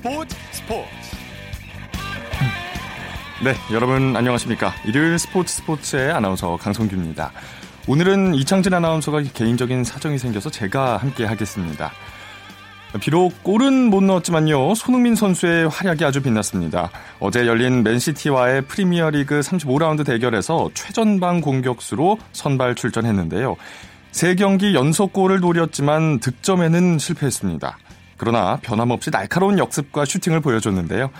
스포츠 스포츠 네, 여러분 안녕하십니까? 일요일 스포츠 스포츠의 아나운서 강성규입니다. 오늘은 이창진 아나운서가 개인적인 사정이 생겨서 제가 함께 하겠습니다. 비록 골은 못 넣었지만요. 손흥민 선수의 활약이 아주 빛났습니다. 어제 열린 맨시티와의 프리미어리그 35라운드 대결에서 최전방 공격수로 선발 출전했는데요. 세 경기 연속골을 노렸지만 득점에는 실패했습니다. 그러나 변함없이 날카로운 역습과 슈팅을 보여줬는데요.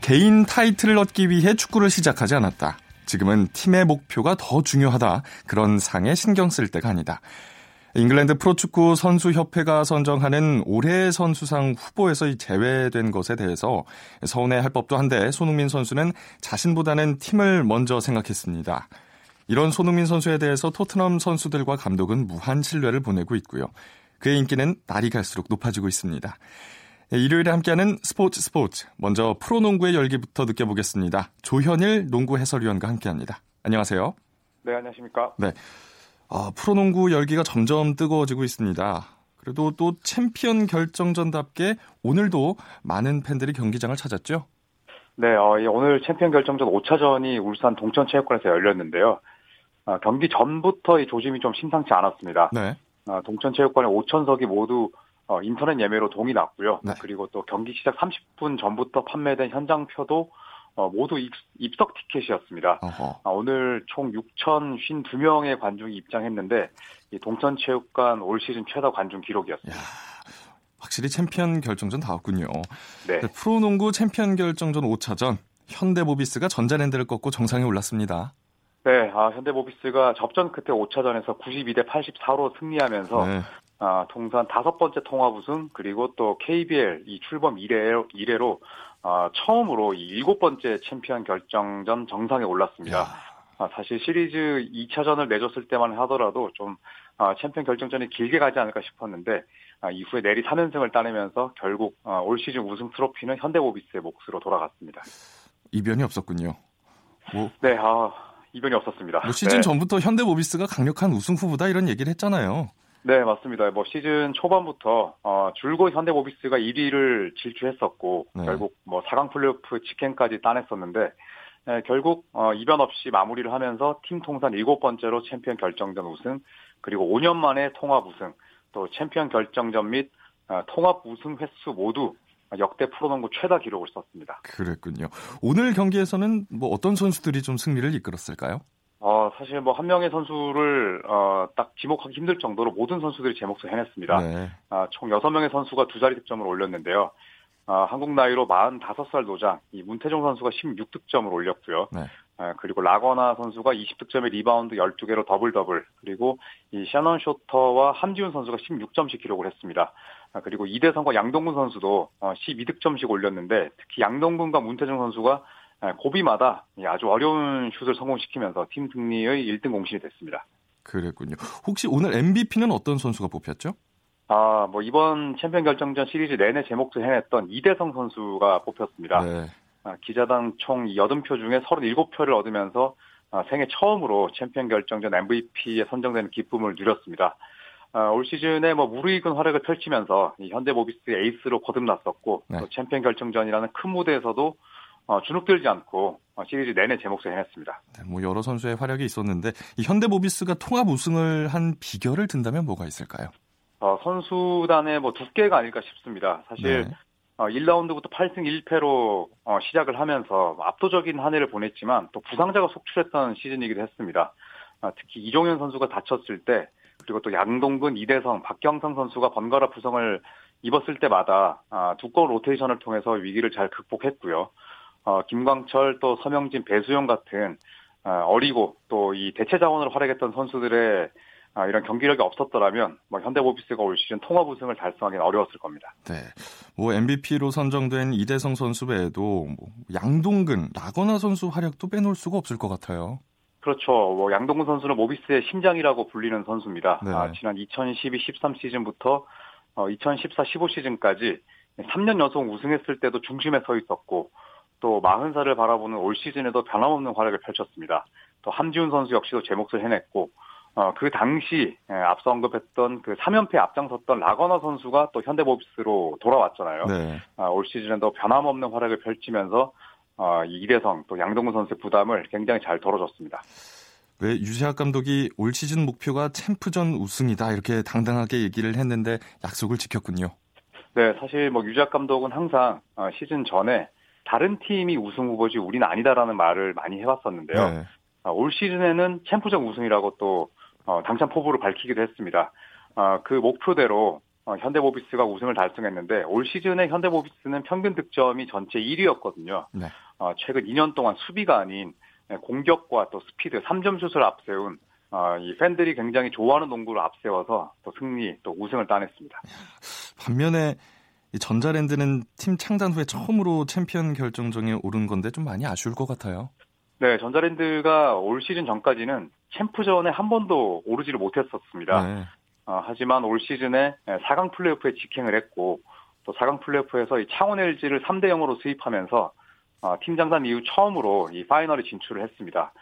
개인 타이틀을 얻기 위해 축구를 시작하지 않았다. 지금은 팀의 목표가 더 중요하다. 그런 상에 신경 쓸 때가 아니다. 잉글랜드 프로축구 선수협회가 선정하는 올해 선수상 후보에서 제외된 것에 대해서 서운해할 법도 한데 손흥민 선수는 자신보다는 팀을 먼저 생각했습니다. 이런 손흥민 선수에 대해서 토트넘 선수들과 감독은 무한 신뢰를 보내고 있고요. 그의 인기는 날이 갈수록 높아지고 있습니다. 일요일에 함께하는 스포츠 스포츠. 먼저 프로농구의 열기부터 느껴보겠습니다. 조현일 농구 해설위원과 함께합니다. 안녕하세요. 네, 안녕하십니까. 네. 어, 프로농구 열기가 점점 뜨거워지고 있습니다. 그래도 또 챔피언 결정전답게 오늘도 많은 팬들이 경기장을 찾았죠? 네, 어, 오늘 챔피언 결정전 5차전이 울산 동천체육관에서 열렸는데요. 어, 경기 전부터 이 조짐이 좀 심상치 않았습니다. 네. 어, 동천체육관의 5천석이 모두 어, 인터넷 예매로 동이 났고요. 네. 그리고 또 경기 시작 30분 전부터 판매된 현장표도 어, 모두 입, 입석 티켓이었습니다. 어허. 아, 오늘 총 6,052명의 관중이 입장했는데 이 동천체육관 올 시즌 최다 관중 기록이었습니다. 야, 확실히 챔피언 결정전다웠군요. 네. 프로농구 챔피언 결정전 5차전 현대모비스가 전자랜드를 꺾고 정상에 올랐습니다. 네, 아, 현대모비스가 접전 끝에 5차전에서 92대 84로 승리하면서 네. 아, 통산 다섯 번째 통합 우승 그리고 또 KBL 이 출범 이래, 이래로 아, 처음으로 이 일곱 번째 챔피언 결정전 정상에 올랐습니다. 야, 아, 사실 시리즈 2차전을 내줬을 때만 하더라도 좀 아, 챔피언 결정전이 길게 가지 않을까 싶었는데 아, 이후에 내리 3연승을 따내면서 결국 아, 올 시즌 우승 트로피는 현대모비스의 몫으로 돌아갔습니다. 이변이 없었군요. 뭐, 네, 아, 이변이 없었습니다. 뭐 시즌 네. 전부터 현대모비스가 강력한 우승 후보다 이런 얘기를 했잖아요. 네, 맞습니다. 뭐 시즌 초반부터 어, 줄곧 현대모비스가 1위를 질주했었고 네. 결국 뭐 4강 플레이오프 직행까지 따냈었는데 에, 결국 어, 이변 없이 마무리를 하면서 팀 통산 7번째로 챔피언 결정전 우승 그리고 5년 만에 통합 우승 또 챔피언 결정전 및 어, 통합 우승 횟수 모두 역대 프로농구 최다 기록을 썼습니다. 그랬군요. 오늘 경기에서는 뭐 어떤 선수들이 좀 승리를 이끌었을까요? 어, 사실 뭐 한 명의 선수를 어, 딱 지목하기 힘들 정도로 모든 선수들이 제 몫을 해냈습니다. 네. 아, 총 6명의 선수가 두 자리 득점을 올렸는데요. 아, 한국 나이로 45살 노장, 이 문태종 선수가 16득점을 올렸고요. 네. 아, 그리고 라건아 선수가 20득점에 리바운드 12개로 더블 더블, 그리고 이 샤넌 쇼터와 함지훈 선수가 16점씩 기록을 했습니다. 아, 그리고 이대성과 양동근 선수도 어, 12득점씩 올렸는데 특히 양동근과 문태종 선수가 아, 고비마다 이 아주 어려운 슛을 성공시키면서 팀 승리의 1등 공신이 됐습니다. 그랬군요. 혹시 오늘 MVP는 어떤 선수가 뽑혔죠? 아, 뭐 이번 챔피언 결정전 시리즈 내내 제 몫을 해냈던 이대성 선수가 뽑혔습니다. 네. 아, 기자단 총 80표 중에 37표를 얻으면서 아, 생애 처음으로 챔피언 결정전 MVP에 선정되는 기쁨을 누렸습니다. 아, 올 시즌에 뭐 무르익은 활약을 펼치면서 이 현대모비스의 에이스로 거듭났었고 네. 또 챔피언 결정전이라는 큰 무대에서도 어, 주눅들지 않고 어, 시리즈 내내 제 몫을 해냈습니다. 네, 뭐 여러 선수의 활약이 있었는데 이 현대모비스가 통합 우승을 한 비결을 든다면 뭐가 있을까요? 어, 선수단의 뭐 두께가 아닐까 싶습니다. 사실 네. 어, 1라운드부터 8승 1패로 어, 시작을 하면서 압도적인 한 해를 보냈지만 또 부상자가 속출했던 시즌이기도 했습니다. 아, 특히 이종현 선수가 다쳤을 때 그리고 또 양동근, 이대성, 박경성 선수가 번갈아 부상을 입었을 때마다 아, 두꺼운 로테이션을 통해서 위기를 잘 극복했고요. 어, 김광철 또 서명진, 배수영 같은 아, 어리고 또 이 대체 자원으로 활약했던 선수들의 아, 이런 경기력이 없었더라면 뭐 현대모비스가 올 시즌 통합 우승을 달성하기는 어려웠을 겁니다. 네. 뭐 MVP로 선정된 이대성 선수 외에도 뭐 양동근, 라거나 선수 활약도 빼놓을 수가 없을 것 같아요. 그렇죠. 뭐 양동근 선수는 모비스의 심장이라고 불리는 선수입니다. 네. 아, 지난 2012-13 시즌부터 어, 2014-15 시즌까지 3년 연속 우승했을 때도 중심에 서 있었고 또 40살을 바라보는 올 시즌에도 변함없는 활약을 펼쳤습니다. 또 함지훈 선수 역시도 제 몫을 해냈고 어, 그 당시 예, 앞서 언급했던 그 3연패 앞장섰던 라거너 선수가 또 현대모비스로 돌아왔잖아요. 네. 아, 올 시즌에도 변함없는 활약을 펼치면서 어, 이대성 또 양동근 선수의 부담을 굉장히 잘 덜어줬습니다. 왜 유재학 감독이 올 시즌 목표가 챔프전 우승이다 이렇게 당당하게 얘기를 했는데 약속을 지켰군요. 네, 사실 뭐 유재학 감독은 항상 어, 시즌 전에 다른 팀이 우승 후보지 우리는 아니다라는 말을 많이 해왔었는데요. 네. 어, 올 시즌에는 챔프전 우승이라고 또 어, 당찬 포부를 밝히기도 했습니다. 그 목표대로 현대모비스가 우승을 달성했는데 올 시즌에 현대모비스는 평균 득점이 전체 1위였거든요. 네. 최근 2년 동안 수비가 아닌 공격과 또 스피드 3점 슛을 앞세운 이 팬들이 굉장히 좋아하는 농구를 앞세워서 또 승리 또 우승을 따냈습니다. 반면에 전자랜드는 팀 창단 후에 처음으로 챔피언 결정전에 오른 건데 좀 많이 아쉬울 것 같아요. 네, 전자랜드가 올 시즌 전까지는 챔프전에 한 번도 오르지를 못했었습니다. 네. 어, 하지만 올 시즌에 4강 플레이오프에 직행을 했고 또 4강 플레이오프에서 이 창원 LG를 3대 0으로 수입하면서 어, 팀 장단 이후 처음으로 이 파이널에 진출을 했습니다.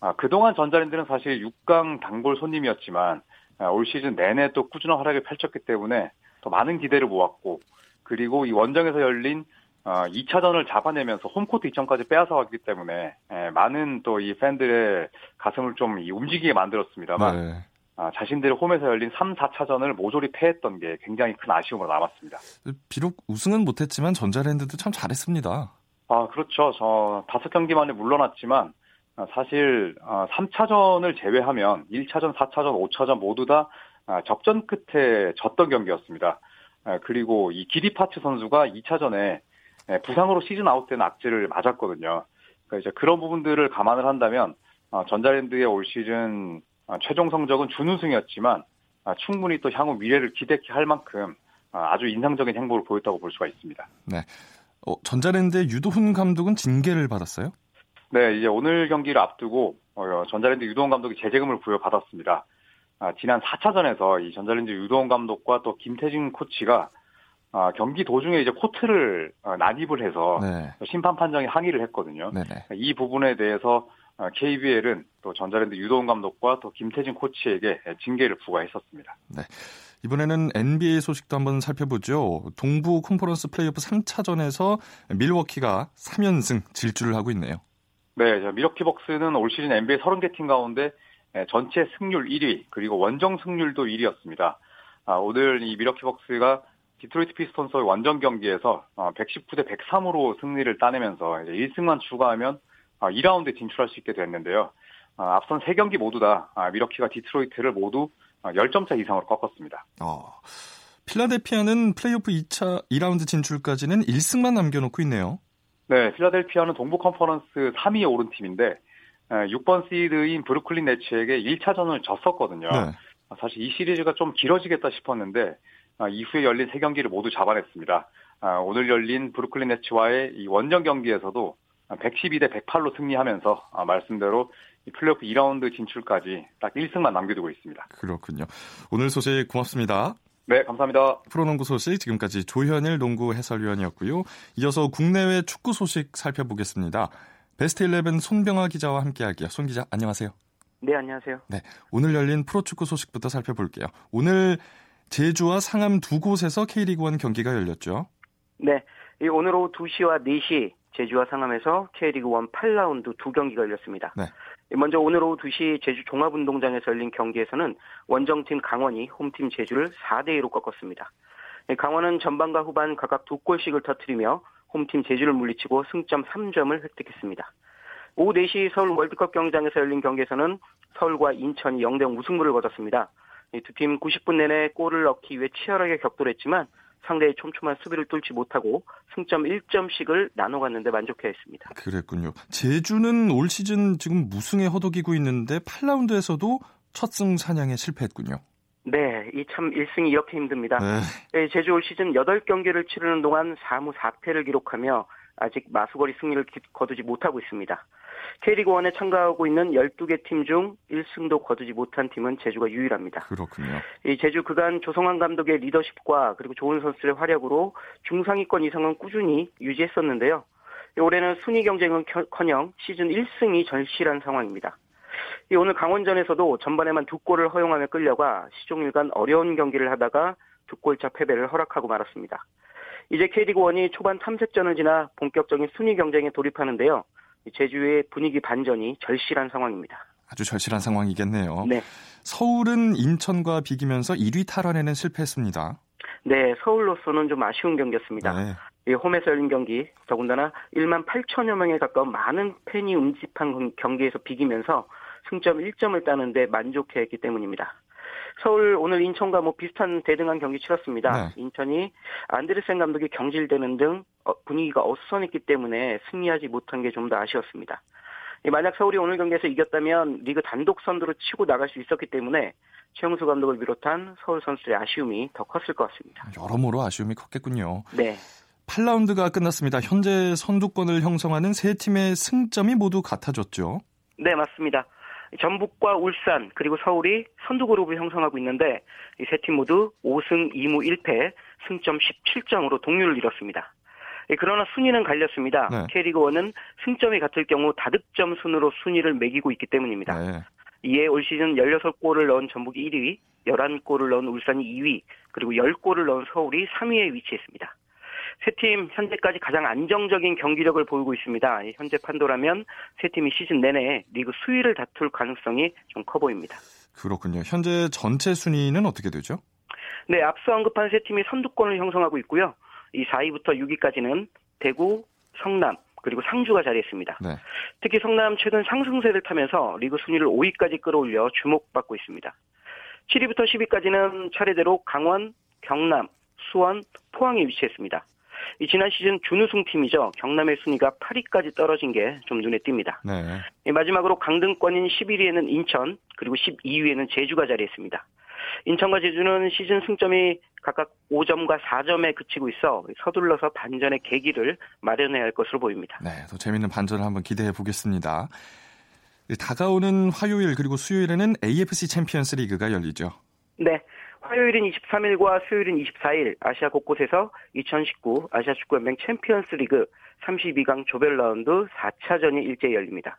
아, 그동안 전자랜드는 사실 6강 단골 손님이었지만 아, 올 시즌 내내 또 꾸준한 활약을 펼쳤기 때문에 더 많은 기대를 모았고 그리고 이 원정에서 열린 어, 2차전을 잡아내면서 홈코트 2점까지 빼앗아 왔기 때문에 예, 많은 또 이 팬들의 가슴을 좀 움직이게 만들었습니다만 네. 아, 자신들의 홈에서 열린 3, 4차전을 모조리 패했던 게 굉장히 큰 아쉬움으로 남았습니다. 비록 우승은 못했지만 전자랜드도 참 잘했습니다. 아 그렇죠. 저 다섯 경기 만에 물러났지만 아, 사실 3차전을 아, 제외하면 1차전, 4차전, 5차전 모두 다 아, 접전 끝에 졌던 경기였습니다. 그리고 이 기디파츠 선수가 2차전에 부상으로 시즌 아웃된 악재를 맞았거든요. 그러니까 이제 그런 부분들을 감안을 한다면 전자랜드의 올 시즌 최종 성적은 준우승이었지만 충분히 또 향후 미래를 기대케 할 만큼 아주 인상적인 행보를 보였다고 볼 수가 있습니다. 네. 어, 전자랜드의 유도훈 감독은 징계를 받았어요? 네, 이제 오늘 경기를 앞두고 어, 전자랜드 유도훈 감독이 제재금을 부여받았습니다. 아, 지난 4차전에서 이 전자랜드 유도훈 감독과 또 김태진 코치가 아, 경기 도중에 이제 코트를 어, 난입을 해서 네. 심판 판정에 항의를 했거든요. 네네. 이 부분에 대해서 KBL은 어, 또 전자랜드 유도훈 감독과 또 김태진 코치에게 징계를 부과했었습니다. 네. 이번에는 NBA 소식도 한번 살펴보죠. 동부 컨퍼런스 플레이오프 3차전에서 밀워키가 3연승 질주를 하고 있네요. 네, 밀워키 벅스는 올 시즌 NBA 30개 팀 가운데 전체 승률 1위, 그리고 원정 승률도 1위였습니다. 아, 오늘 이 밀워키 벅스가 디트로이트 피스톤스의 원정 경기에서 119대 어, 103으로 승리를 따내면서 이제 1승만 추가하면 2라운드에 어, 진출할 수 있게 됐는데요. 아, 앞선 3경기 모두 다 아, 밀워키가 디트로이트를 모두 10점 차 이상으로 꺾었습니다. 어, 필라델피아는 플레이오프 2차 2라운드 진출까지는 1승만 남겨놓고 있네요. 네, 필라델피아는 동부 컨퍼런스 3위에 오른 팀인데 6번 시드인 브루클린 네츠에게 1차전을 졌었거든요. 네. 사실 이 시리즈가 좀 길어지겠다 싶었는데 아, 이후에 열린 세 경기를 모두 잡아냈습니다. 아, 오늘 열린 브루클린 네츠와의 이 원정 경기에서도 112대 108로 승리하면서 아, 말씀대로 플레이오프 2라운드 진출까지 딱 1승만 남겨두고 있습니다. 그렇군요. 오늘 소식 고맙습니다. 네, 감사합니다. 프로농구 소식 지금까지 조현일 농구 해설위원이었고요. 이어서 국내외 축구 소식 살펴보겠습니다. 베스트 11 손병아 기자와 함께할게요. 손 기자, 안녕하세요. 네, 안녕하세요. 네, 오늘 열린 프로축구 소식부터 살펴볼게요. 오늘 제주와 상암 두 곳에서 K리그1 경기가 열렸죠. 네, 오늘 오후 2시와 4시 제주와 상암에서 K리그1 8라운드 두 경기가 열렸습니다. 네. 먼저 오늘 오후 2시 제주 종합운동장에서 열린 경기에서는 원정팀 강원이 홈팀 제주를 4대2로 꺾었습니다. 강원은 전반과 후반 각각 두 골씩을 터뜨리며 홈팀 제주를 물리치고 승점 3점을 획득했습니다. 오후 4시 서울 월드컵 경기장에서 열린 경기에서는 서울과 인천이 0대0 우승부를 거뒀습니다. 두 팀 90분 내내 골을 넣기 위해 치열하게 격돌했지만 상대의 촘촘한 수비를 뚫지 못하고 승점 1점씩을 나눠갔는데 만족해했습니다. 그랬군요. 제주는 올 시즌 지금 무승에 허덕이고 있는데 8라운드에서도 첫 승 사냥에 실패했군요. 네, 이 참 1승이 이렇게 힘듭니다. 네. 네, 제주 올 시즌 8경기를 치르는 동안 4무 4패를 기록하며 아직 마수거리 승리를 거두지 못하고 있습니다. K리그1에 참가하고 있는 12개 팀 중 1승도 거두지 못한 팀은 제주가 유일합니다. 그렇군요. 이 제주 그간 조성환 감독의 리더십과 그리고 좋은 선수들의 활약으로 중상위권 이상은 꾸준히 유지했었는데요. 올해는 순위 경쟁은 커녕 시즌 1승이 절실한 상황입니다. 오늘 강원전에서도 전반에만 두 골을 허용하며 끌려가 시종일관 어려운 경기를 하다가 두 골차 패배를 허락하고 말았습니다. 이제 K리그1이 초반 탐색전을 지나 본격적인 순위 경쟁에 돌입하는데요. 제주의 분위기 반전이 절실한 상황입니다. 아주 절실한 상황이겠네요. 네. 서울은 인천과 비기면서 1위 탈환에는 실패했습니다. 네, 서울로서는 좀 아쉬운 경기였습니다. 네. 이 홈에서 열린 경기, 더군다나 1만 8천여 명에 가까운 많은 팬이 응집한 경기에서 비기면서 승점 1점을 따는데 만족해했기 때문입니다. 서울 오늘 인천과 뭐 비슷한 대등한 경기 치렀습니다. 네. 인천이 안드레센 감독이 경질되는 등 어, 분위기가 어수선했기 때문에 승리하지 못한 게 좀 더 아쉬웠습니다. 만약 서울이 오늘 경기에서 이겼다면 리그 단독 선두로 치고 나갈 수 있었기 때문에 최영수 감독을 비롯한 서울 선수들의 아쉬움이 더 컸을 것 같습니다. 여러모로 아쉬움이 컸겠군요. 네. 8라운드가 끝났습니다. 현재 선두권을 형성하는 세 팀의 승점이 모두 같아졌죠. 네, 맞습니다. 전북과 울산 그리고 서울이 선두 그룹을 형성하고 있는데 이 세 팀 모두 5승 2무 1패 승점 17점으로 동률을 이뤘습니다. 그러나 순위는 갈렸습니다. 네. K리그 1은 승점이 같을 경우 다득점 순으로 순위를 매기고 있기 때문입니다. 네. 이에 올 시즌 16골을 넣은 전북이 1위, 11골을 넣은 울산이 2위, 그리고 10골을 넣은 서울이 3위에 위치했습니다. 세 팀 현재까지 가장 안정적인 경기력을 보이고 있습니다. 현재 판도라면 세 팀이 시즌 내내 리그 수위를 다툴 가능성이 좀 커 보입니다. 그렇군요. 현재 전체 순위는 어떻게 되죠? 네, 앞서 언급한 세 팀이 선두권을 형성하고 있고요. 이 4위부터 6위까지는 대구, 성남, 그리고 상주가 자리했습니다. 네. 특히 성남 최근 상승세를 타면서 리그 순위를 5위까지 끌어올려 주목받고 있습니다. 7위부터 10위까지는 차례대로 강원, 경남, 수원, 포항에 위치했습니다. 이 지난 시즌 준우승 팀이죠. 경남의 순위가 8위까지 떨어진 게 좀 눈에 띕니다. 네. 마지막으로 강등권인 11위에는 인천, 그리고 12위에는 제주가 자리했습니다. 인천과 제주는 시즌 승점이 각각 5점과 4점에 그치고 있어 서둘러서 반전의 계기를 마련해야 할 것으로 보입니다. 네, 더 재밌는 반전을 한번 기대해 보겠습니다. 다가오는 화요일 그리고 수요일에는 AFC 챔피언스 리그가 열리죠. 네. 화요일인 23일과 수요일인 24일 아시아 곳곳에서 2019 아시아 축구연맹 챔피언스 리그 32강 조별 라운드 4차전이 일제히 열립니다.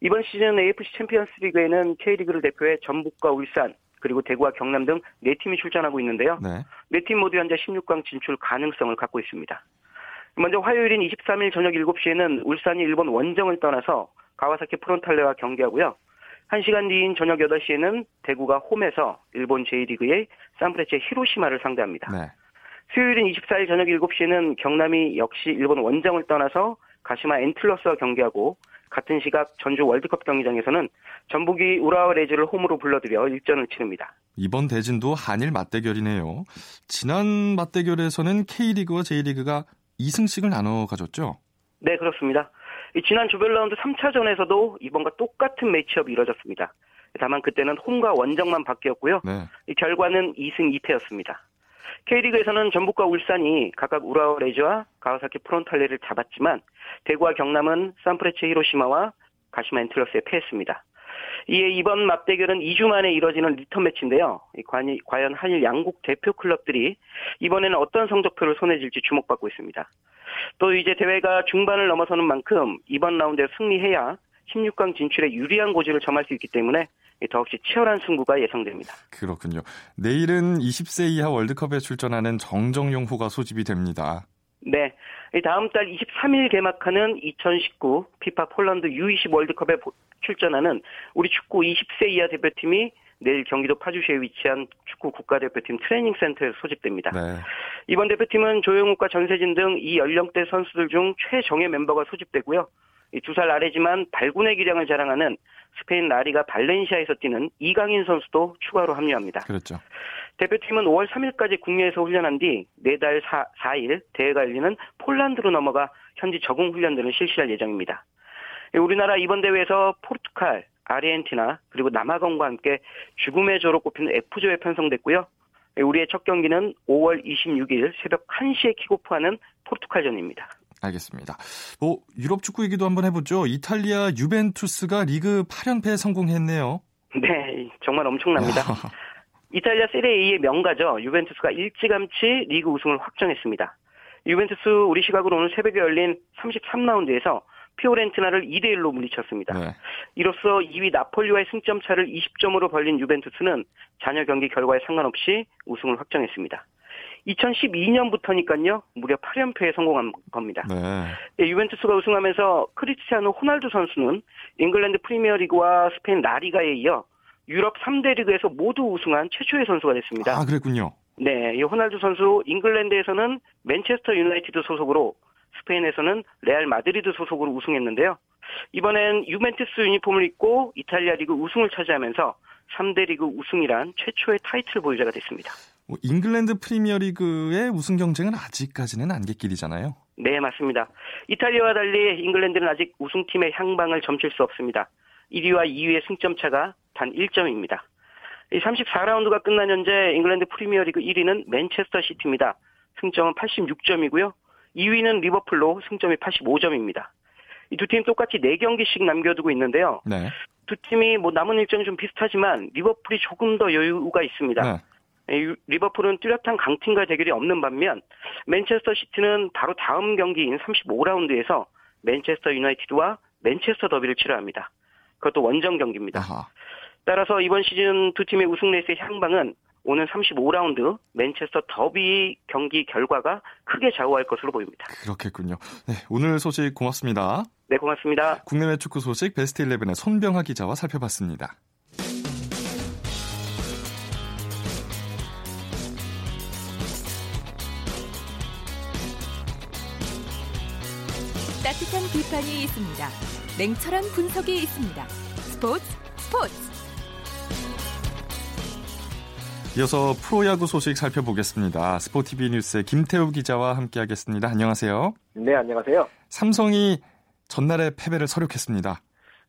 이번 시즌 AFC 챔피언스 리그에는 K리그를 대표해 전북과 울산, 그리고 대구와 경남 등 4팀이 출전하고 있는데요. 네. 4팀 모두 현재 16강 진출 가능성을 갖고 있습니다. 먼저 화요일인 23일 저녁 7시에는 울산이 일본 원정을 떠나서 가와사키 프론탈레와 경기하고요. 1시간 뒤인 저녁 8시에는 대구가 홈에서 일본 제1리그의 산프레체 히로시마를 상대합니다. 네. 수요일인 24일 저녁 7시에는 경남이 역시 일본 원정을 떠나서 가시마 엔틀러스와 경기하고 같은 시각 전주 월드컵 경기장에서는 전북이 우라와 레즈를 홈으로 불러들여 일전을 치릅니다. 이번 대진도 한일 맞대결이네요. 지난 맞대결에서는 K리그와 J리그가 2승씩을 나눠 가졌죠? 네, 그렇습니다. 지난 조별 라운드 3차전에서도 이번과 똑같은 matchup이 이뤄졌습니다. 다만 그때는 홈과 원정만 바뀌었고요. 네. 결과는 2승 2패였습니다. K리그에서는 전북과 울산이 각각 우라와 레즈와 가와사키 프론탈레를 잡았지만 대구와 경남은 산프레체 히로시마와 가시마 엔틀러스에 패했습니다. 이에 이번 맞대결은 2주 만에 이뤄지는 리턴 매치인데요. 과연 한일 양국 대표 클럽들이 이번에는 어떤 성적표를 손해질지 주목받고 있습니다. 또 이제 대회가 중반을 넘어서는 만큼 이번 라운드에 승리해야 16강 진출에 유리한 고지를 점할 수 있기 때문에 더욱이 치열한 승부가 예상됩니다. 그렇군요. 내일은 20세 이하 월드컵에 출전하는 정정용 후가 소집이 됩니다. 네. 다음 달 23일 개막하는 2019 피파 폴란드 U20 월드컵에 출전하는 우리 축구 20세 이하 대표팀이 내일 경기도 파주시에 위치한 축구 국가대표팀 트레이닝 센터에 소집됩니다. 네. 이번 대표팀은 조영욱과 전세진 등 이 연령대 선수들 중 최정예 멤버가 소집되고요. 두 살 아래지만 발군의 기량을 자랑하는 스페인 라리가 발렌시아에서 뛰는 이강인 선수도 추가로 합류합니다. 그렇죠. 대표팀은 5월 3일까지 국내에서 훈련한 뒤 내달 4, 4일 대회가 열리는 폴란드로 넘어가 현지 적응 훈련들을 실시할 예정입니다. 우리나라 이번 대회에서 포르투갈, 아르헨티나 그리고 남아공과 함께 죽음의 조로 꼽히는 F조에 편성됐고요. 우리의 첫 경기는 5월 26일 새벽 1시에 킥오프하는 포르투갈전입니다. 알겠습니다. 뭐 유럽 축구 얘기도 한번 해보죠. 이탈리아 유벤투스가 리그 8연패에 성공했네요. 네, 정말 엄청납니다. 이탈리아 세레A의 명가죠. 유벤투스가 일찌감치 리그 우승을 확정했습니다. 유벤투스 우리 시각으로 오늘 새벽에 열린 33라운드에서 피오렌티나를 2대 1로 물리쳤습니다. 네. 이로써 2위 나폴리와의 승점 차를 20점으로 벌린 유벤투스는 잔여 경기 결과에 상관없이 우승을 확정했습니다. 2012년부터니까요, 무려 8연패에 성공한 겁니다. 네. 네, 유벤투스가 우승하면서 크리스티아노 호날두 선수는 잉글랜드 프리미어리그와 스페인 라리가에 이어 유럽 3대 리그에서 모두 우승한 최초의 선수가 됐습니다. 아, 그랬군요. 네, 이 호날두 선수 잉글랜드에서는 맨체스터 유나이티드 소속으로 스페인에서는 레알 마드리드 소속으로 우승했는데요. 이번엔 유벤투스 유니폼을 입고 이탈리아 리그 우승을 차지하면서 3대 리그 우승이란 최초의 타이틀 보유자가 됐습니다. 뭐 잉글랜드 프리미어리그의 우승 경쟁은 아직까지는 안갯길이잖아요. 네, 맞습니다. 이탈리아와 달리 잉글랜드는 아직 우승팀의 향방을 점칠 수 없습니다. 1위와 2위의 승점 차가 단 1점입니다. 34라운드가 끝난 현재 잉글랜드 프리미어리그 1위는 맨체스터 시티입니다. 승점은 86점이고요. 2위는 리버풀로 승점이 85점입니다. 이 두 팀 똑같이 4경기씩 남겨두고 있는데요. 네. 두 팀이 뭐 남은 일정이 좀 비슷하지만 리버풀이 조금 더 여유가 있습니다. 네. 리버풀은 뚜렷한 강팀과 대결이 없는 반면 맨체스터 시티는 바로 다음 경기인 35라운드에서 맨체스터 유나이티드와 맨체스터 더비를 치러야 합니다. 그것도 원정 경기입니다. 아하. 따라서 이번 시즌 두 팀의 우승 레이스의 향방은 오는 35라운드 맨체스터 더비 경기 결과가 크게 좌우할 것으로 보입니다. 그렇겠군요. 네, 오늘 소식 고맙습니다. 네, 고맙습니다. 국내외 축구 소식 베스트 11의 손병하 기자와 살펴봤습니다. 따뜻한 비판이 있습니다. 냉철한 분석이 있습니다. 스포츠 스포츠 이어서 프로야구 소식 살펴보겠습니다. 스포티비 뉴스의 김태우 기자와 함께하겠습니다. 안녕하세요. 네, 안녕하세요. 삼성이 전날에 패배를 설욕했습니다.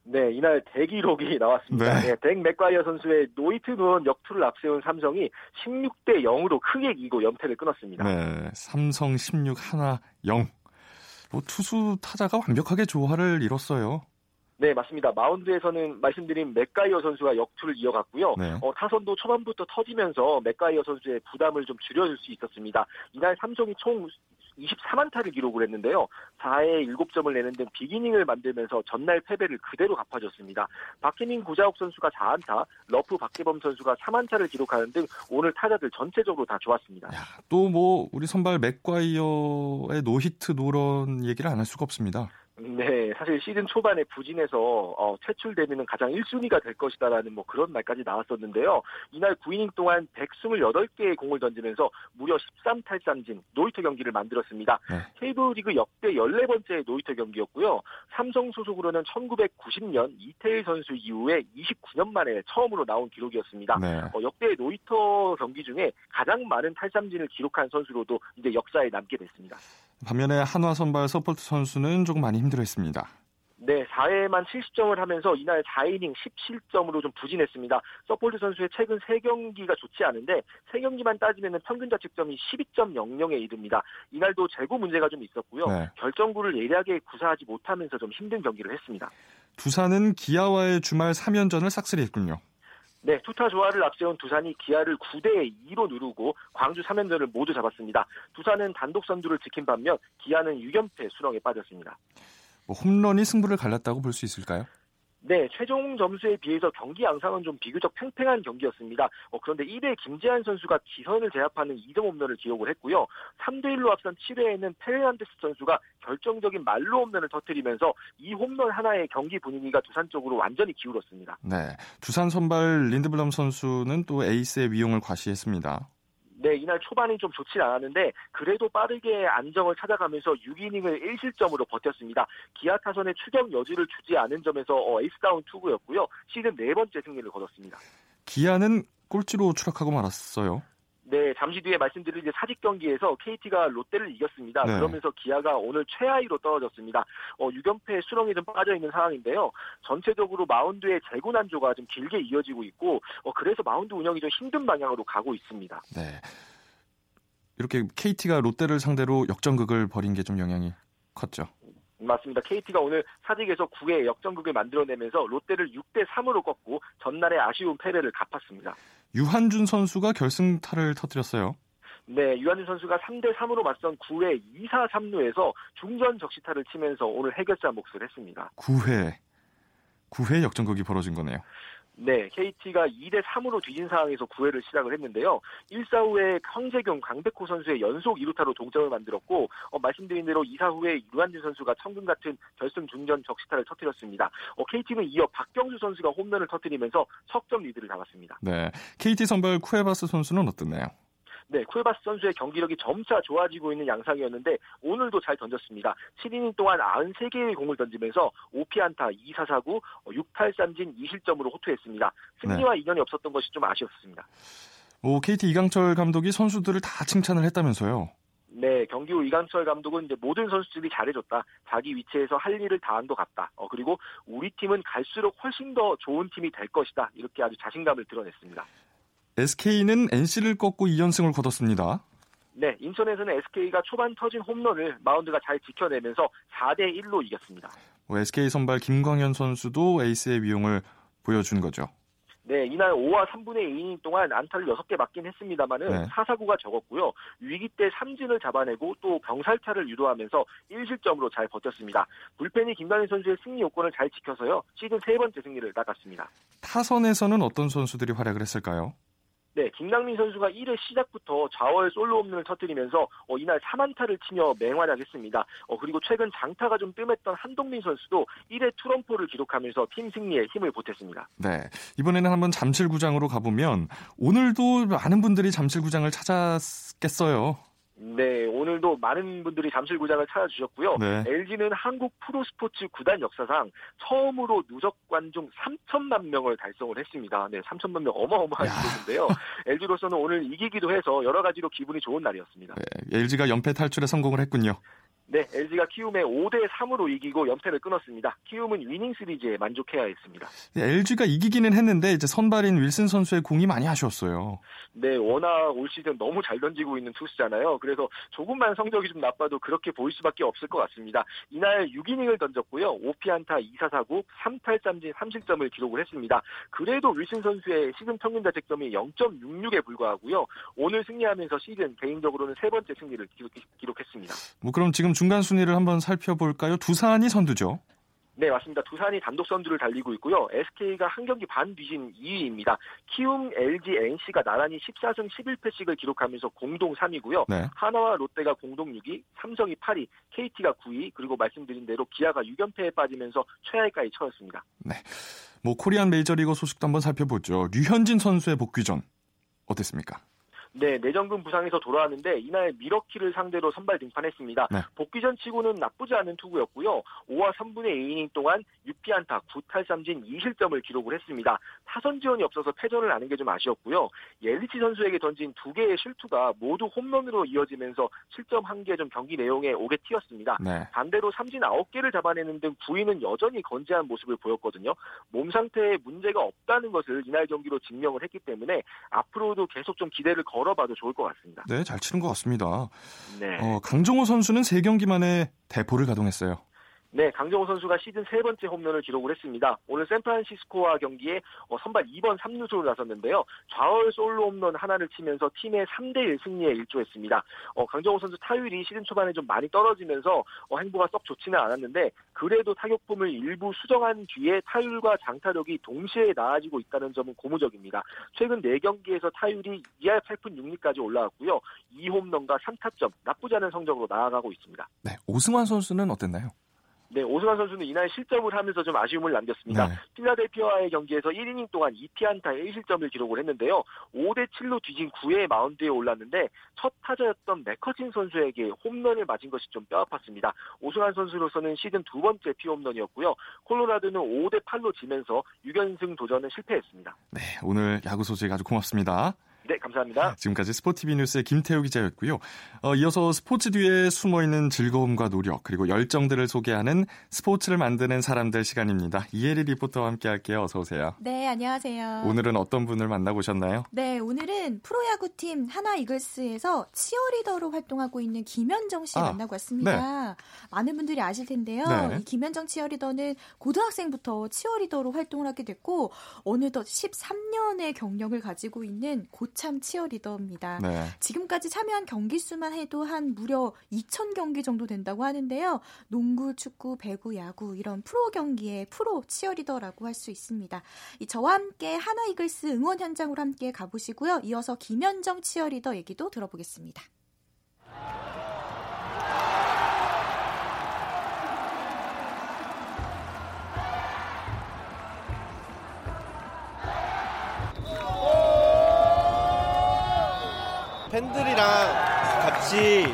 네, 이날 대기록이 나왔습니다. 네. 네, 덱 맥과이어 선수의 노히트 노런 역투를 앞세운 삼성이 16대 0으로 크게 이기고 연패를 끊었습니다. 네, 삼성 16 한화 0. 뭐 투수 타자가 완벽하게 조화를 이뤘어요. 네, 맞습니다. 마운드에서는 말씀드린 맥과이어 선수가 역투를 이어갔고요. 네. 어, 타선도 초반부터 터지면서 맥과이어 선수의 부담을 좀 줄여줄 수 있었습니다. 이날 삼성이 총 24안타를 기록을 했는데요. 4회 7점을 내는 등 빅이닝을 만들면서 전날 패배를 그대로 갚아줬습니다. 박해민 구자욱 선수가 4안타, 러프 박재범 선수가 3안타를 기록하는 등 오늘 타자들 전체적으로 다 좋았습니다. 또 뭐 우리 선발 맥과이어의 노히트 노런 얘기를 안 할 수가 없습니다. 네, 사실 시즌 초반에 부진해서 어, 퇴출되면 가장 1순위가 될 것이다라는 뭐 그런 말까지 나왔었는데요. 이날 9이닝 동안 128개의 공을 던지면서 무려 13탈삼진 노히터 경기를 만들었습니다. 네. KBO 리그 역대 14번째 노히터 경기였고요. 삼성 소속으로는 1990년 이태일 선수 이후에 29년 만에 처음으로 나온 기록이었습니다. 네. 어, 역대 노히터 경기 중에 가장 많은 탈삼진을 기록한 선수로도 이제 역사에 남게 됐습니다. 반면에 한화 선발 서폴드 선수는 조금 많이 힘들어했습니다. 네, 4회만 7실점을 하면서 이날 4이닝 7실점으로 좀 부진했습니다. 서폴드 선수의 최근 3경기가 좋지 않은데 3경기만 따지면 평균 자책점이 12.00에 이릅니다. 이날도 제구 문제가 좀 있었고요. 네. 결정구를 예리하게 구사하지 못하면서 좀 힘든 경기를 했습니다. 두산은 기아와의 주말 3연전을 싹쓸이했군요. 네, 투타 조화를 앞세운 두산이 기아를 9대 2로 누르고 광주 3연전을 모두 잡았습니다. 두산은 단독 선두를 지킨 반면 기아는 6연패 수렁에 빠졌습니다. 뭐 홈런이 승부를 갈랐다고 볼 수 있을까요? 네, 최종 점수에 비해서 경기 양상은 좀 비교적 팽팽한 경기였습니다. 어, 그런데 1회 김재한 선수가 기선을 제압하는 2점 홈런을 기록을 했고요. 3대 1로 앞선 7회에는 페르난데스 선수가 결정적인 말로 홈런을 터뜨리면서 이 홈런 하나의 경기 분위기가 두산 쪽으로 완전히 기울었습니다. 네, 두산 선발 린드블럼 선수는 또 에이스의 위용을 과시했습니다. 네, 이날 초반이 좀 좋지 않았는데 그래도 빠르게 안정을 찾아가면서 6이닝을 1실점으로 버텼습니다. 기아 타선의 추격 여지를 주지 않은 점에서 어, 에이스다운 투구였고요. 시즌 네 번째 승리를 거뒀습니다. 기아는 꼴찌로 추락하고 말았어요. 네, 잠시 뒤에 말씀드릴 이제 사직 경기에서 KT가 롯데를 이겼습니다. 네. 그러면서 기아가 오늘 최하위로 떨어졌습니다. 어, 6연패 수렁에 좀 빠져 있는 상황인데요. 전체적으로 마운드의 제구 난조가 좀 길게 이어지고 있고, 어, 그래서 마운드 운영이 좀 힘든 방향으로 가고 있습니다. 네. 이렇게 KT가 롯데를 상대로 역전극을 벌인 게 좀 영향이 컸죠. 맞습니다. KT가 오늘 사직에서 9회 역전극을 만들어내면서 롯데를 6대 3으로 꺾고 전날의 아쉬운 패배를 갚았습니다. 유한준 선수가 결승타를 터뜨렸어요. 네, 유한준 선수가 3대 3으로 맞선 9회 2사 3루에서 중전 적시타를 치면서 오늘 해결자 몫을 했습니다. 9회 9회 역전극이 벌어진 거네요. 네, KT가 2대 3으로 뒤진 상황에서 9회를 시작을 했는데요. 1사 후에 황재경, 강백호 선수의 연속 2루타로 동점을 만들었고 어, 말씀드린 대로 2사 후에 유한진 선수가 천금 같은 결승 중전 적시타를 터뜨렸습니다. 어, KT는 이어 박경수 선수가 홈런을 터뜨리면서 석점 리드를 잡았습니다. 네, KT 선발 쿠에바스 선수는 어땠나요? 네, 쿨바스 선수의 경기력이 점차 좋아지고 있는 양상이었는데 오늘도 잘 던졌습니다. 7이닝 동안 93개의 공을 던지면서 5피안타 2사사구 6탈삼진 2실점으로 호투했습니다. 승리와 네. 인연이 없었던 것이 좀 아쉬웠습니다. 오, KT 이강철 감독이 선수들을 다 칭찬을 했다면서요? 네, 경기 후 이강철 감독은 이제 모든 선수들이 잘해줬다. 자기 위치에서 할 일을 다한 것 같다. 어, 그리고 우리 팀은 갈수록 훨씬 더 좋은 팀이 될 것이다. 이렇게 아주 자신감을 드러냈습니다. SK는 NC를 꺾고 2연승을 거뒀습니다. 네, 인천에서는 SK가 초반 터진 홈런을 마운드가 잘 지켜내면서 4대 1로 이겼습니다. SK 선발 김광현 선수도 에이스의 위용을 보여준 거죠. 네, 이날 5와 3분의 2이닝 동안 안타를 6개 맞긴 했습니다만은 네. 4사구가 적었고요. 위기 때 삼진을 잡아내고 또 병살타를 유도하면서 1실점으로 잘 버텼습니다. 불펜이 김광현 선수의 승리 요건을 잘 지켜서요. 시즌 세 번째 승리를 따갔습니다. 타선에서는 어떤 선수들이 활약을 했을까요? 네, 김강민 선수가 1회 시작부터 좌월 솔로 홈런을 터뜨리면서 어, 이날 3안타를 치며 맹활약했습니다. 어, 그리고 최근 장타가 좀 뜸했던 한동민 선수도 1회 투런포를 기록하면서 팀 승리에 힘을 보탰습니다. 네, 이번에는 한번 잠실구장으로 가보면 오늘도 많은 분들이 잠실구장을 찾았겠어요. 네, 오늘도 많은 분들이 잠실구장을 찾아주셨고요. 네. LG는 한국 프로스포츠 구단 역사상 처음으로 누적 관중 3천만 명을 달성을 했습니다. 네, 3천만 명 어마어마한 기록인데요. LG로서는 오늘 이기기도 해서 여러 가지로 기분이 좋은 날이었습니다. 네, LG가 연패 탈출에 성공을 했군요. 네, LG가 키움에 5대 3으로 이기고 연패를 끊었습니다. 키움은 위닝 시리즈에 만족해야 했습니다. 네, LG가 이기기는 했는데 이제 선발인 윌슨 선수의 공이 많이 아쉬웠어요. 네, 워낙 올 시즌 너무 잘 던지고 있는 투수잖아요. 그래서 조금만 성적이 좀 나빠도 그렇게 보일 수밖에 없을 것 같습니다. 이날 6이닝을 던졌고요. 5피안타 2사사구 3탈삼진 3실점을 기록을 했습니다. 그래도 윌슨 선수의 시즌 평균 자책점이 0.66에 불과하고요. 오늘 승리하면서 시즌 개인적으로는 세 번째 승리를 기록, 했습니다 뭐 그럼 지금 중간 순위를 한번 살펴볼까요? 두산이 선두죠. 네, 맞습니다. 두산이 단독 선두를 달리고 있고요. SK가 한 경기 반 뒤진 2위입니다. 키움, LG, NC가 나란히 14승 11패씩을 기록하면서 공동 3위고요. 네. 하나와 롯데가 공동 6위, 삼성이 8위, KT가 9위, 그리고 말씀드린 대로 기아가 6연패에 빠지면서 최하위까지 처했습니다. 네. 뭐 코리안 메이저리그 소식도 한번 살펴보죠. 류현진 선수의 복귀전 어땠습니까? 네, 내전근 부상에서 돌아왔는데 이날 미러키를 상대로 선발 등판했습니다. 네. 복귀전 치고는 나쁘지 않은 투구였고요. 5와 3분의 2이닝 동안 6피안타, 9탈삼진 2실점을 기록을 했습니다. 타선 지원이 없어서 패전을 하는 게 좀 아쉬웠고요. 옐리치 선수에게 던진 두 개의 실투가 모두 홈런으로 이어지면서 실점 한 개 좀 경기 내용에 오게 튀었습니다. 네. 반대로 삼진 9개를 잡아내는 등 부인은 여전히 건재한 모습을 보였거든요. 몸 상태에 문제가 없다는 것을 이날 경기로 증명을 했기 때문에 앞으로도 계속 좀 기대를 걸 걸어봐도 좋을 것 같습니다. 네, 잘 치는 것 같습니다. 네. 어, 강정호 선수는 3경기 만에 대포를 가동했어요. 네, 강정호 선수가 시즌 세 번째 홈런을 기록을 했습니다. 오늘 샌프란시스코와 경기에 어, 선발 2번 3루수로 나섰는데요. 좌월 솔로 홈런 하나를 치면서 팀의 3대1 승리에 일조했습니다. 어, 강정호 선수 타율이 시즌 초반에 좀 많이 떨어지면서 어, 행보가 썩 좋지는 않았는데 그래도 타격폼을 일부 수정한 뒤에 타율과 장타력이 동시에 나아지고 있다는 점은 고무적입니다. 최근 4경기에서 타율이 2할 8푼 6리까지 올라왔고요. 2홈런과 3타점 나쁘지 않은 성적으로 나아가고 있습니다. 네, 오승환 선수는 어땠나요? 네, 오승환 선수는 이날 실점을 하면서 좀 아쉬움을 남겼습니다. 네. 필라델피아와의 경기에서 1이닝 동안 2피안타 1실점을 기록을 했는데요. 5대 7로 뒤진 9회 마운드에 올랐는데 첫 타자였던 맥커진 선수에게 홈런을 맞은 것이 좀 뼈아팠습니다. 오승환 선수로서는 시즌 두 번째 피홈런이었고요. 콜로라도는 5대 8로 지면서 6연승 도전은 실패했습니다. 네, 오늘 야구 소식 아주 고맙습니다. 네, 감사합니다. 지금까지 스포티비 뉴스의 김태우 기자였고요. 어, 이어서 스포츠 뒤에 숨어 있는 즐거움과 노력 그리고 열정들을 소개하는 스포츠를 만드는 사람들 시간입니다. 이혜리 리포터와 함께할게요. 어서 오세요. 네, 안녕하세요. 오늘은 어떤 분을 만나보셨나요? 네, 오늘은 프로야구팀 하나 이글스에서 치어리더로 활동하고 있는 김현정 씨 아, 만나고 왔습니다. 네. 많은 분들이 아실 텐데요. 네. 이 김현정 치어리더는 고등학생부터 치어리더로 활동을 하게 됐고 어느덧 13년의 경력을 가지고 있는 고 한참 치어리더입니다. 네. 지금까지 참여한 경기 수만 해도 한 무려 2천 경기 정도 된다고 하는데요. 농구, 축구, 배구, 야구 이런 프로 경기의 프로 치어리더라고 할 수 있습니다. 이 저와 함께 하나 이글스 응원 현장으로 함께 가보시고요. 이어서 김현정 치어리더 얘기도 들어보겠습니다. 팬들이랑 같이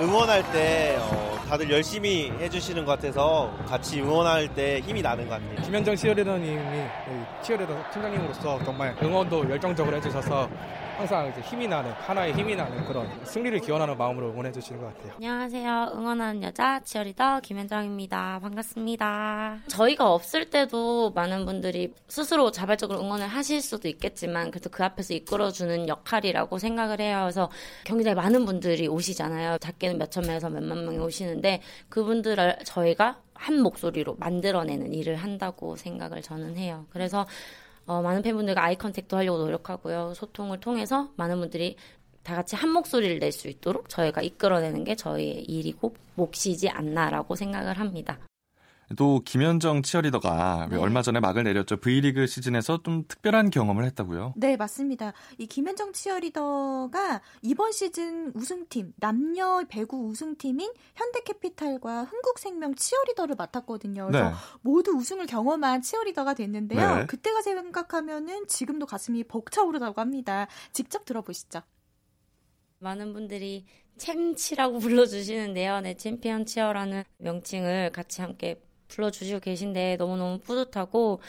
응원할 때 어, 다들 열심히 해주시는 것 같아서 같이 응원할 때 힘이 나는 것 같아요. 김현정 치어리더님이 치어리더 팀장님으로서 정말 응원도 열정적으로 해주셔서 항상 이제 힘이 나는 하나의 힘이 나는 그런 승리를 기원하는 마음으로 응원해 주시는 것 같아요. 안녕하세요. 응원하는 여자 치어리더 김현정입니다. 반갑습니다. 저희가 없을 때도 많은 분들이 스스로 자발적으로 응원을 하실 수도 있겠지만 그래도 그 앞에서 이끌어주는 역할이라고 생각을 해요. 그래서 경기장에 많은 분들이 오시잖아요. 작게는 몇천 명에서 몇만 명이 오시는 데 그분들을 저희가 한 목소리로 만들어내는 일을 한다고 생각을 저는 해요. 그래서 어, 많은 팬분들과 eye contact도 하려고 노력하고요. 소통을 통해서 많은 분들이 다 같이 한 목소리를 낼 수 있도록 저희가 이끌어내는 게 저희의 일이고 몫이지 않나라고 생각을 합니다. 또 김현정 치어리더가 네. 얼마 전에 막을 내렸죠. V리그 시즌에서 좀 특별한 경험을 했다고요? 네, 맞습니다. 이 김현정 치어리더가 이번 시즌 우승팀, 남녀 배구 우승팀인 현대캐피탈과 흥국생명 치어리더를 맡았거든요. 그래서 네. 모두 우승을 경험한 치어리더가 됐는데요. 네. 그때가 생각하면은 지금도 가슴이 벅차오르다고 합니다. 직접 들어보시죠. 많은 분들이 챔치라고 불러주시는데요. 네, 챔피언 치어라는 명칭을 같이 함께 불러주시고 계신데 너무너무 뿌듯하고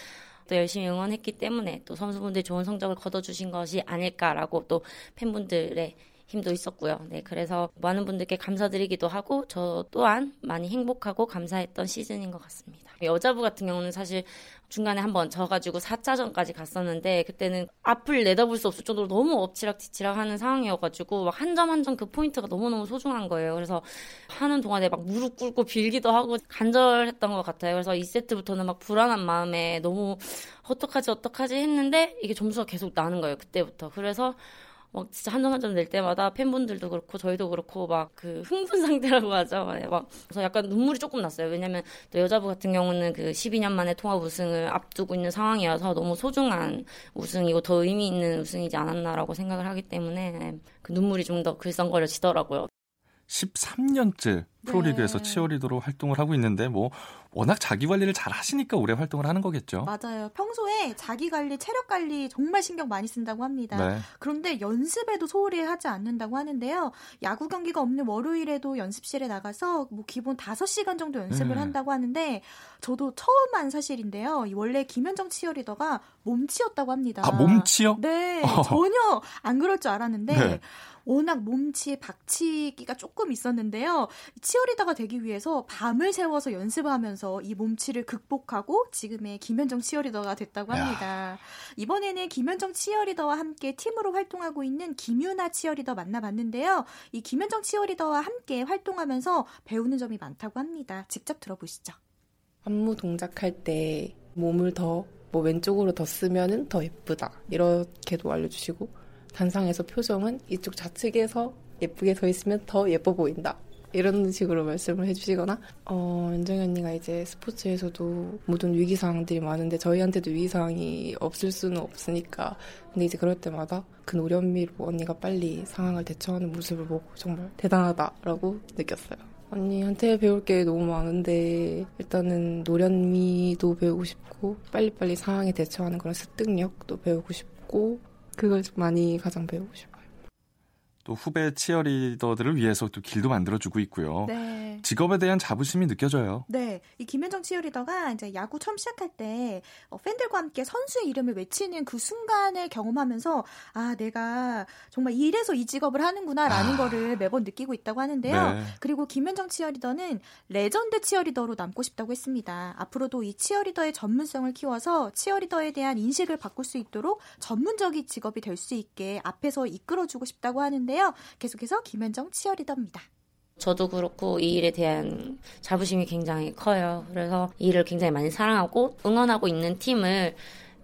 또 열심히 응원했기 때문에 또 선수분들이 좋은 성적을 거둬주신 것이 아닐까라고 또 팬분들의 힘도 있었고요. 네, 그래서 많은 분들께 감사드리기도 하고 저 또한 많이 행복하고 감사했던 시즌인 것 같습니다. 여자부 같은 경우는 사실 중간에 한번 져가지고 4차전까지 갔었는데 그때는 앞을 내다볼 수 없을 정도로 너무 엎치락뒤치락 하는 상황이어가지고 막 한 점 한 점 그 포인트가 너무너무 소중한 거예요. 그래서 하는 동안에 막 무릎 꿇고 빌기도 하고 간절했던 것 같아요. 그래서 2세트부터는 막 불안한 마음에 너무 어떡하지 어떡하지 했는데 이게 점수가 계속 나는 거예요. 그때부터. 그래서 막 진짜 한 점 한 점 낼 때마다 팬분들도 그렇고 저희도 그렇고 막 그 흥분 상태라고 하죠. 네, 막 그래서 약간 눈물이 조금 났어요. 왜냐면 또 여자부 같은 경우는 그 12년 만에 통합 우승을 앞두고 있는 상황이어서 너무 소중한 우승이고 더 의미 있는 우승이지 않았나라고 생각을 하기 때문에 그 눈물이 좀 더 글썽거려지더라고요. 13년째 프로리그에서 네. 치어리더로 활동을 하고 있는데 뭐 워낙 자기 관리를 잘 하시니까 오래 활동을 하는 거겠죠. 맞아요. 평소에 자기 관리, 체력 관리 정말 신경 많이 쓴다고 합니다. 네. 그런데 연습에도 소홀히 하지 않는다고 하는데요. 야구 경기가 없는 월요일에도 연습실에 나가서 뭐 기본 5시간 정도 연습을 음. 한다고 하는데 저도 처음 한 사실인데요. 원래 김현정 치어리더가 몸치였다고 합니다. 아, 몸치요? 네. 전혀 안 그럴 줄 알았는데 네. 워낙 몸치에 박치기가 조금 있었는데요. 치어리더가 되기 위해서 밤을 새워서 연습을 하면서 이 몸치를 극복하고 지금의 김현정 치어리더가 됐다고 합니다. 야. 이번에는 김현정 치어리더와 함께 팀으로 활동하고 있는 김유나 치어리더 만나봤는데요. 이 김현정 치어리더와 함께 활동하면서 배우는 점이 많다고 합니다. 직접 들어보시죠. 안무 동작할 때 몸을 더 뭐 왼쪽으로 더 쓰면은 더 예쁘다 이렇게도 알려주시고 단상에서 표정은 이쪽 좌측에서 예쁘게 서 있으면 더 예뻐 보인다. 이런 식으로 말씀을 해주시거나 어, 연정이 언니가 이제 스포츠에서도 모든 위기 상황들이 많은데 저희한테도 위기 상황이 없을 수는 없으니까 근데 이제 그럴 때마다 그 노련미로 언니가 빨리 상황을 대처하는 모습을 보고 정말 대단하다라고 느꼈어요. 언니한테 배울 게 너무 많은데 일단은 노련미도 배우고 싶고 빨리빨리 상황에 대처하는 그런 습득력도 배우고 싶고 그걸 많이 가장 배우고 싶어요. 또 후배 치어리더들을 위해서 또 길도 만들어주고 있고요. 네. 직업에 대한 자부심이 느껴져요. 네. 이 김현정 치어리더가 이제 야구 처음 시작할 때 어, 팬들과 함께 선수의 이름을 외치는 그 순간을 경험하면서 아, 내가 정말 이래서 이 직업을 하는구나라는 아. 거를 매번 느끼고 있다고 하는데요. 네. 그리고 김현정 치어리더는 레전드 치어리더로 남고 싶다고 했습니다. 앞으로도 이 치어리더의 전문성을 키워서 치어리더에 대한 인식을 바꿀 수 있도록 전문적인 직업이 될 수 있게 앞에서 이끌어주고 싶다고 하는데요. 있는데요. 계속해서 김현정 치어리더입니다. 저도 그렇고 이 일에 대한 자부심이 굉장히 커요. 그래서 이 일을 굉장히 많이 사랑하고 응원하고 있는 팀을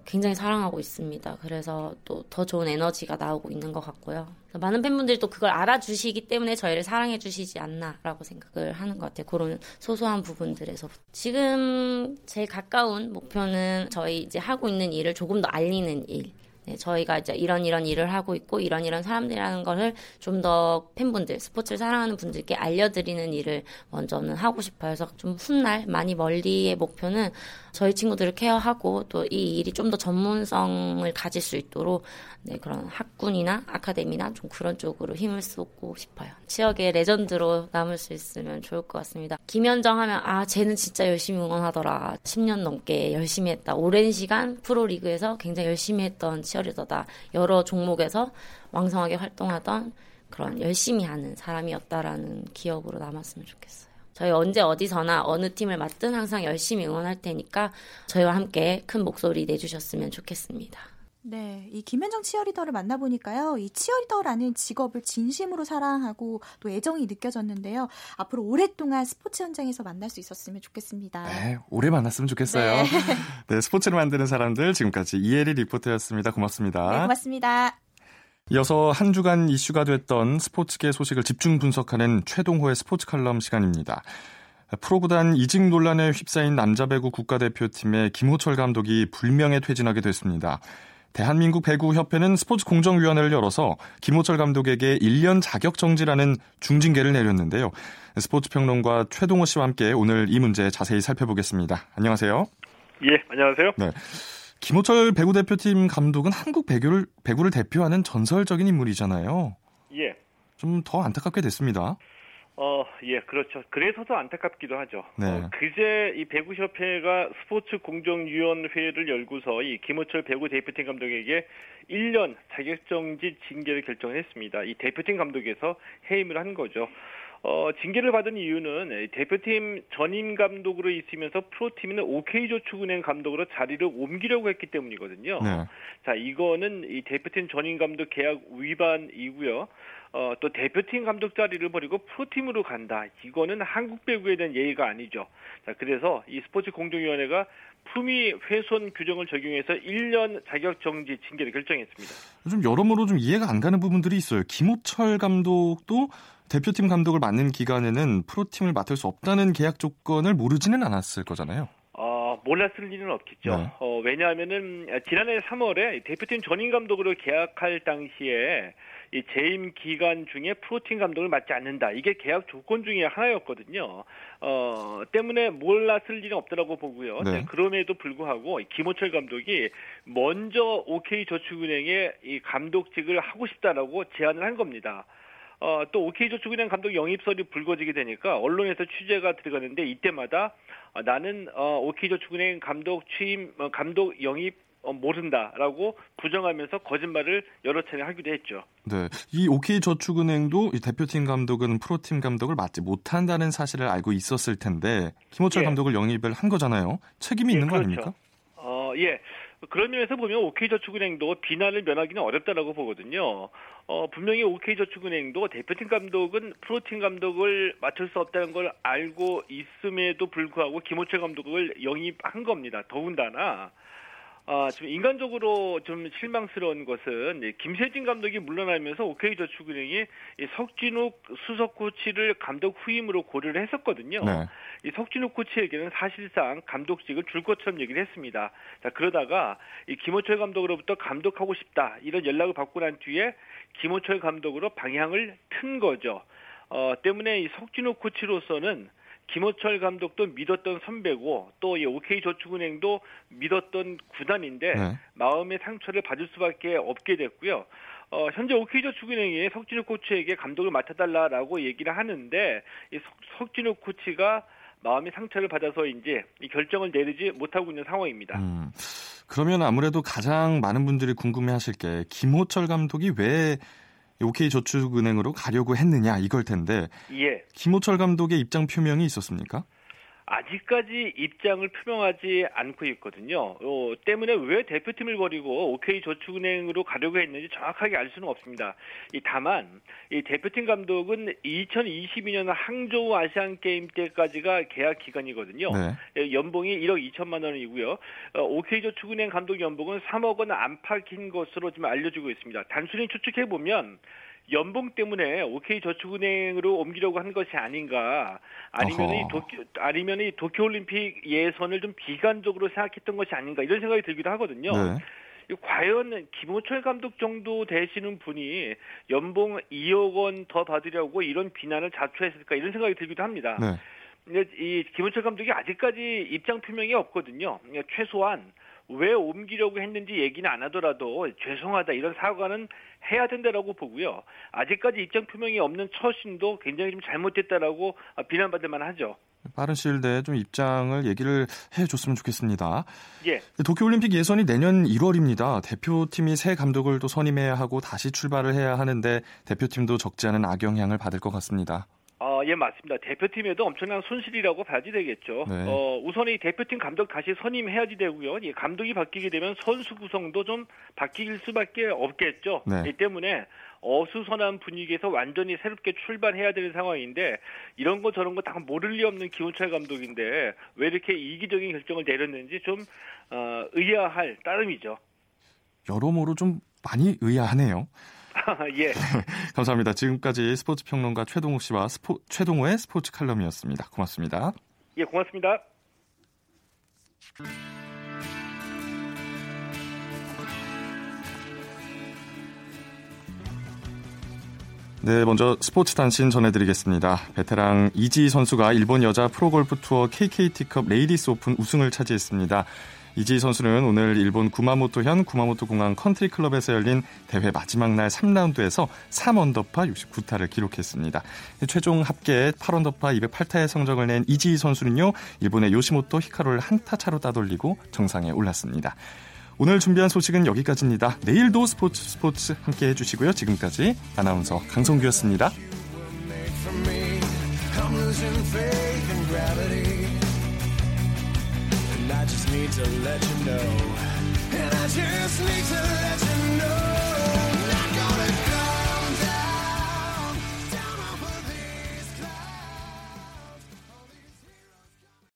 굉장히 사랑하고 있습니다. 그래서 또 더 좋은 에너지가 나오고 있는 것 같고요. 많은 팬분들이 또 그걸 알아주시기 때문에 저희를 사랑해 주시지 않나라고 생각을 하는 것 같아요. 그런 소소한 부분들에서 지금 제일 가까운 목표는 저희 이제 하고 있는 일을 조금 더 알리는 일. 네, 저희가 이제 이런 이런 일을 하고 있고 이런 이런 사람들이라는 것을 좀 더 팬분들, 스포츠를 사랑하는 분들께 알려드리는 일을 먼저는 하고 싶어요. 그래서 좀 훗날 많이 멀리의 목표는 저희 친구들을 케어하고 또 이 일이 좀 더 전문성을 가질 수 있도록 네, 그런 학군이나 아카데미나 좀 그런 쪽으로 힘을 쏟고 싶어요. 지역의 레전드로 남을 수 있으면 좋을 것 같습니다. 김현정 하면 아 쟤는 진짜 열심히 응원하더라. 10년 넘게 열심히 했다. 오랜 시간 프로리그에서 굉장히 열심히 했던 치어리더다. 여러 종목에서 왕성하게 활동하던 그런 열심히 하는 사람이었다라는 기억으로 남았으면 좋겠어요. 저희 언제 어디서나 어느 팀을 맡든 항상 열심히 응원할 테니까 저희와 함께 큰 목소리 내주셨으면 좋겠습니다. 네, 이 김현정 치어리더를 만나보니까요, 이 치어리더라는 직업을 진심으로 사랑하고 또 애정이 느껴졌는데요. 앞으로 오랫동안 스포츠 현장에서 만날 수 있었으면 좋겠습니다. 네, 오래 만났으면 좋겠어요. 네, 네 스포츠를 만드는 사람들 지금까지 이혜리 리포터였습니다. 고맙습니다. 네, 고맙습니다. 이어서 한 주간 이슈가 됐던 스포츠계 소식을 집중 분석하는 최동호의 스포츠 칼럼 시간입니다. 프로구단 이직 논란에 휩싸인 남자 배구 국가대표팀의 김호철 감독이 불명예 퇴진하게 됐습니다. 대한민국 배구협회는 스포츠 공정위원회를 열어서 김호철 감독에게 1년 자격 정지라는 중징계를 내렸는데요. 스포츠 평론가 최동호 씨와 함께 오늘 이 문제 자세히 살펴보겠습니다. 안녕하세요. 예, 안녕하세요. 네. 김호철 배구 대표팀 감독은 한국 배구를, 배구를 대표하는 전설적인 인물이잖아요. 예. 좀 더 안타깝게 됐습니다. 어, 예, 그렇죠. 그래서 더 안타깝기도 하죠. 네. 어, 그제 이 배구협회가 스포츠 공정위원회를 열고서 이 김호철 배구 대표팀 감독에게 1년 자격정지 징계를 결정했습니다. 이 대표팀 감독에서 해임을 한 거죠. 어, 징계를 받은 이유는 대표팀 전임 감독으로 있으면서 프로팀에는 OK저축은행 감독으로 자리를 옮기려고 했기 때문이거든요. 네. 자, 이거는 이 대표팀 전임 감독 계약 위반이고요. 어, 또 대표팀 감독 자리를 버리고 프로팀으로 간다. 이거는 한국 배구에 대한 예의가 아니죠. 자, 그래서 이 스포츠 공정위원회가 품위 훼손 규정을 적용해서 1년 자격 정지 징계를 결정했습니다. 좀 여러모로 좀 이해가 안 가는 부분들이 있어요. 김호철 감독도 대표팀 감독을 맡는 기간에는 프로팀을 맡을 수 없다는 계약 조건을 모르지는 않았을 거잖아요. 어, 몰랐을 리는 없겠죠. 네. 어, 왜냐하면은 지난해 3월에 대표팀 전임 감독으로 계약할 당시에 이 재임 기간 중에 프로팀 감독을 맡지 않는다. 이게 계약 조건 중에 하나였거든요. 어, 때문에 몰랐을 리는 없더라고 보고요. 네. 네, 그럼에도 불구하고 김호철 감독이 먼저 OK 저축은행에 이 감독직을 하고 싶다라고 제안을 한 겁니다. 어, 또 OK저축은행 감독 영입설이 불거지게 되니까 언론에서 취재가 들어가는데 이때마다 어, 나는 어, OK저축은행 감독 취임 어, 감독 영입 어, 모른다라고 부정하면서 거짓말을 여러 차례 하기도 했죠. 네, 이 OK저축은행도 이 대표팀 감독은 프로팀 감독을 맡지 못한다는 사실을 알고 있었을 텐데 김호철 예. 감독을 영입을 한 거잖아요. 책임이 예, 있는 거 그렇죠. 아닙니까? 어, 예. 그런 면에서 보면 OK저축은행도 비난을 면하기는 어렵다라고 보거든요. 어, 분명히 OK저축은행도 대표팀 감독은 프로팀 감독을 맡을 수 없다는 걸 알고 있음에도 불구하고 김호철 감독을 영입한 겁니다. 더군다나 아, 좀 인간적으로 좀 실망스러운 것은 이 김세진 감독이 물러나면서 OK저축은행이 이 석진욱 수석 코치를 감독 후임으로 고려를 했었거든요. 네. 이 석진욱 코치에게는 사실상 감독직을 줄 것처럼 얘기를 했습니다. 자, 그러다가 이 김호철 감독으로부터 감독하고 싶다 이런 연락을 받고 난 뒤에 김호철 감독으로 방향을 튼 거죠. 어, 때문에 이 석진욱 코치로서는 김호철 감독도 믿었던 선배고 또 이 OK저축은행도 믿었던 구단인데 네. 마음의 상처를 받을 수밖에 없게 됐고요. 어, 현재 OK저축은행이 석진욱 코치에게 감독을 맡아달라라고 얘기를 하는데 이 석, 석진욱 코치가 마음의 상처를 받아서 이제 이 결정을 내리지 못하고 있는 상황입니다. 음, 그러면 아무래도 가장 많은 분들이 궁금해하실 게 김호철 감독이 왜 OK저축은행으로 가려고 했느냐 이걸 텐데 예. 김호철 감독의 입장 표명이 있었습니까? 아직까지 입장을 표명하지 않고 있거든요. 어, 때문에 왜 대표팀을 버리고 OK 저축은행으로 가려고 했는지 정확하게 알 수는 없습니다. 이 다만 이 대표팀 감독은 2022년 항저우 아시안 게임 때까지가 계약 기간이거든요. 네. 예, 연봉이 1억 2천만 원이고요. 어, OK 저축은행 감독 연봉은 3억 원 안팎인 것으로 지금 알려지고 있습니다. 단순히 추측해 보면 연봉 때문에 OK 저축은행으로 옮기려고 한 것이 아닌가 아니면 이 도쿄 아니면 이 도쿄 올림픽 예선을 좀 비관적으로 생각했던 것이 아닌가 이런 생각이 들기도 하거든요. 네. 과연 김호철 감독 정도 되시는 분이 연봉 2억 원 더 받으려고 이런 비난을 자초했을까 이런 생각이 들기도 합니다. 네. 이 김호철 감독이 아직까지 입장 표명이 없거든요. 최소한 왜 옮기려고 했는지 얘기는 안 하더라도 죄송하다 이런 사과는 해야 된다라고 보고요. 아직까지 입장 표명이 없는 처신도 굉장히 좀 잘못됐다라고 비난받을 만하죠. 빠른 시일 내에 좀 입장을 얘기를 해줬으면 좋겠습니다. 예. 도쿄올림픽 예선이 내년 1월입니다. 대표팀이 새 감독을 또 선임해야 하고 다시 출발을 해야 하는데 대표팀도 적지 않은 악영향을 받을 것 같습니다. 어, 예, 맞습니다. 대표팀에도 엄청난 손실이라고 봐야지 되겠죠. 네. 어, 우선 이 대표팀 감독 다시 선임해야지 되고요. 이 감독이 바뀌게 되면 선수 구성도 좀 바뀔 수밖에 없겠죠. 네. 이 때문에 어수선한 분위기에서 완전히 새롭게 출발해야 되는 상황인데 이런 거 저런 거 다 모를 리 없는 기훈철 감독인데 왜 이렇게 이기적인 결정을 내렸는지 좀 어, 의아할 따름이죠. 여러모로 좀 많이 의아하네요. 예. 감사합니다. 지금까지 스포츠 평론가 최동욱 씨와 스포, 최동호의 스포츠 칼럼이었습니다. 고맙습니다. 예, 고맙습니다. 네, 먼저 스포츠 단신 전해드리겠습니다. 베테랑 이지희 선수가 일본 여자 프로골프 투어 KKT컵 레이디스 오픈 우승을 차지했습니다. 이지희 선수는 오늘 일본 구마모토현 구마모토 공항 컨트리 클럽에서 열린 대회 마지막 날 3라운드에서 3언더파 69타를 기록했습니다. 최종 합계 8언더파 208타의 성적을 낸 이지희 선수는요, 일본의 요시모토 히카루를 한 타 차로 따돌리고 정상에 올랐습니다. 오늘 준비한 소식은 여기까지입니다. 내일도 스포츠 스포츠 함께 해주시고요. 지금까지 아나운서 강성규였습니다. just need to let you know. And I just need to let you know.